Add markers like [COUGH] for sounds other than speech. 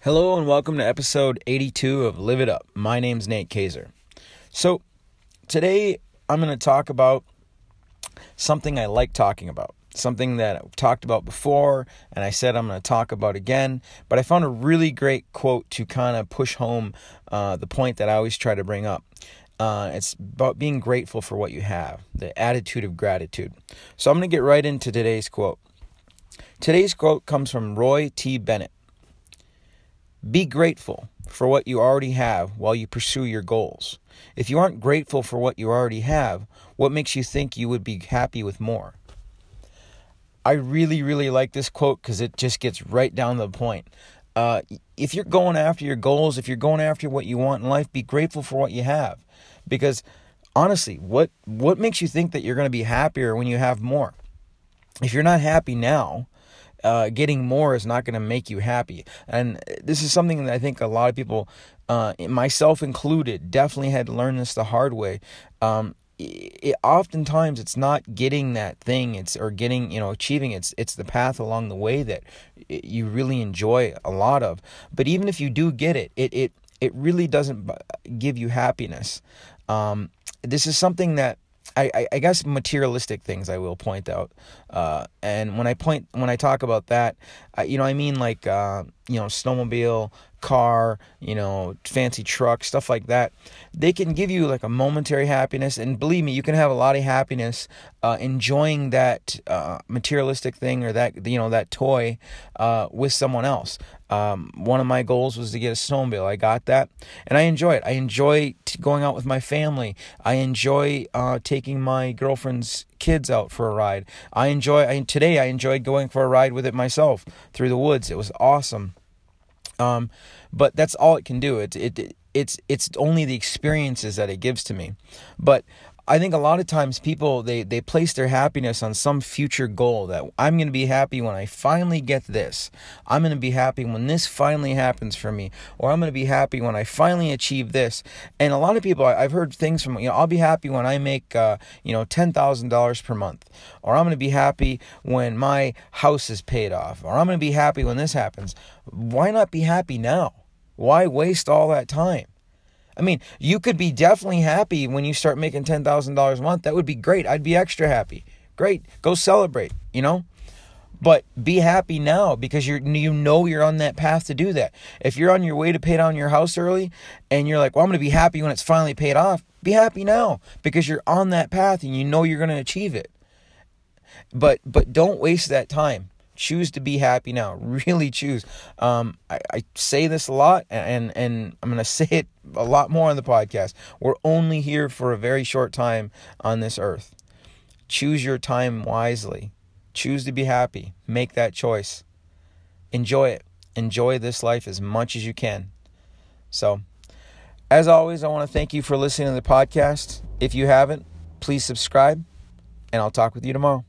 Hello and welcome to episode 82 of Live It Up. My name's Nate Kaiser. So, today I'm going to talk about something I like talking about, something that I've talked about before and I said I'm going to talk about again, but I found a really great quote to kind of push home uh, the point that I always try to bring up. Uh, it's about being grateful for what you have, the attitude of gratitude. So, I'm going to get right into today's quote. Today's quote comes from Roy T. Bennett. Be grateful for what you already have while you pursue your goals. If you aren't grateful for what you already have, what makes you think you would be happy with more? I really, really like this quote because it just gets right down to the point. Uh, if you're going after your goals, if you're going after what you want in life, be grateful for what you have. Because honestly, what what makes you think that you're going to be happier when you have more? If you're not happy now, uh, getting more is not going to make you happy. And this is something that I think a lot of people, uh, myself included, definitely had to learn this the hard way. Um, it, oftentimes it's not getting that thing it's or getting you know achieving it's it's the path along the way that you really enjoy a lot of but even if you do get it it it it really doesn't give you happiness. Um, this is something that I, I, guess materialistic things I will point out, uh, and when I point when I talk about that, I, you know I mean like uh, you know snowmobile, car, you know, fancy truck, stuff like that, they can give you like a momentary happiness. And believe me, you can have a lot of happiness uh, enjoying that uh, materialistic thing or that, you know, that toy uh, with someone else. Um, one of my goals was to get a snowmobile. I got that, and I enjoy it. I enjoy going out with my family. I enjoy uh, taking my girlfriend's kids out for a ride. I enjoy. I, today, I enjoyed going for a ride with it myself through the woods. It was awesome. Um, but that's all it can do. It, it it's it's only the experiences that it gives to me. But I think a lot of times people they they place their happiness on some future goal that I'm going to be happy when I finally get this. I'm going to be happy when this finally happens for me or I'm going to be happy when I finally achieve this. And a lot of people I've heard things from you know I'll be happy when I make uh, you know $10,000 per month or I'm going to be happy when my house is paid off or I'm going to be happy when this happens. Why not be happy now? Why waste all that time? I mean, you could be definitely happy when you start making $10,000 a month. That would be great. I'd be extra happy. Great. Go celebrate, you know? But be happy now because you're you know you're on that path to do that. If you're on your way to pay down your house early and you're like, "Well, I'm going to be happy when it's finally paid off." Be happy now because you're on that path and you know you're going to achieve it. But but don't waste that time. Choose to be happy now. [LAUGHS] Really choose. Um, I, I say this a lot, and and I'm gonna [LAUGHS] say it a lot more on the podcast. We're only here for a very short time on this earth. Choose your time wisely. Choose to be happy. Make that choice. Enjoy it. Enjoy this life as much as you can. So, as always, I want to thank you for listening to the podcast. If you haven't, please subscribe, and I'll talk with you tomorrow.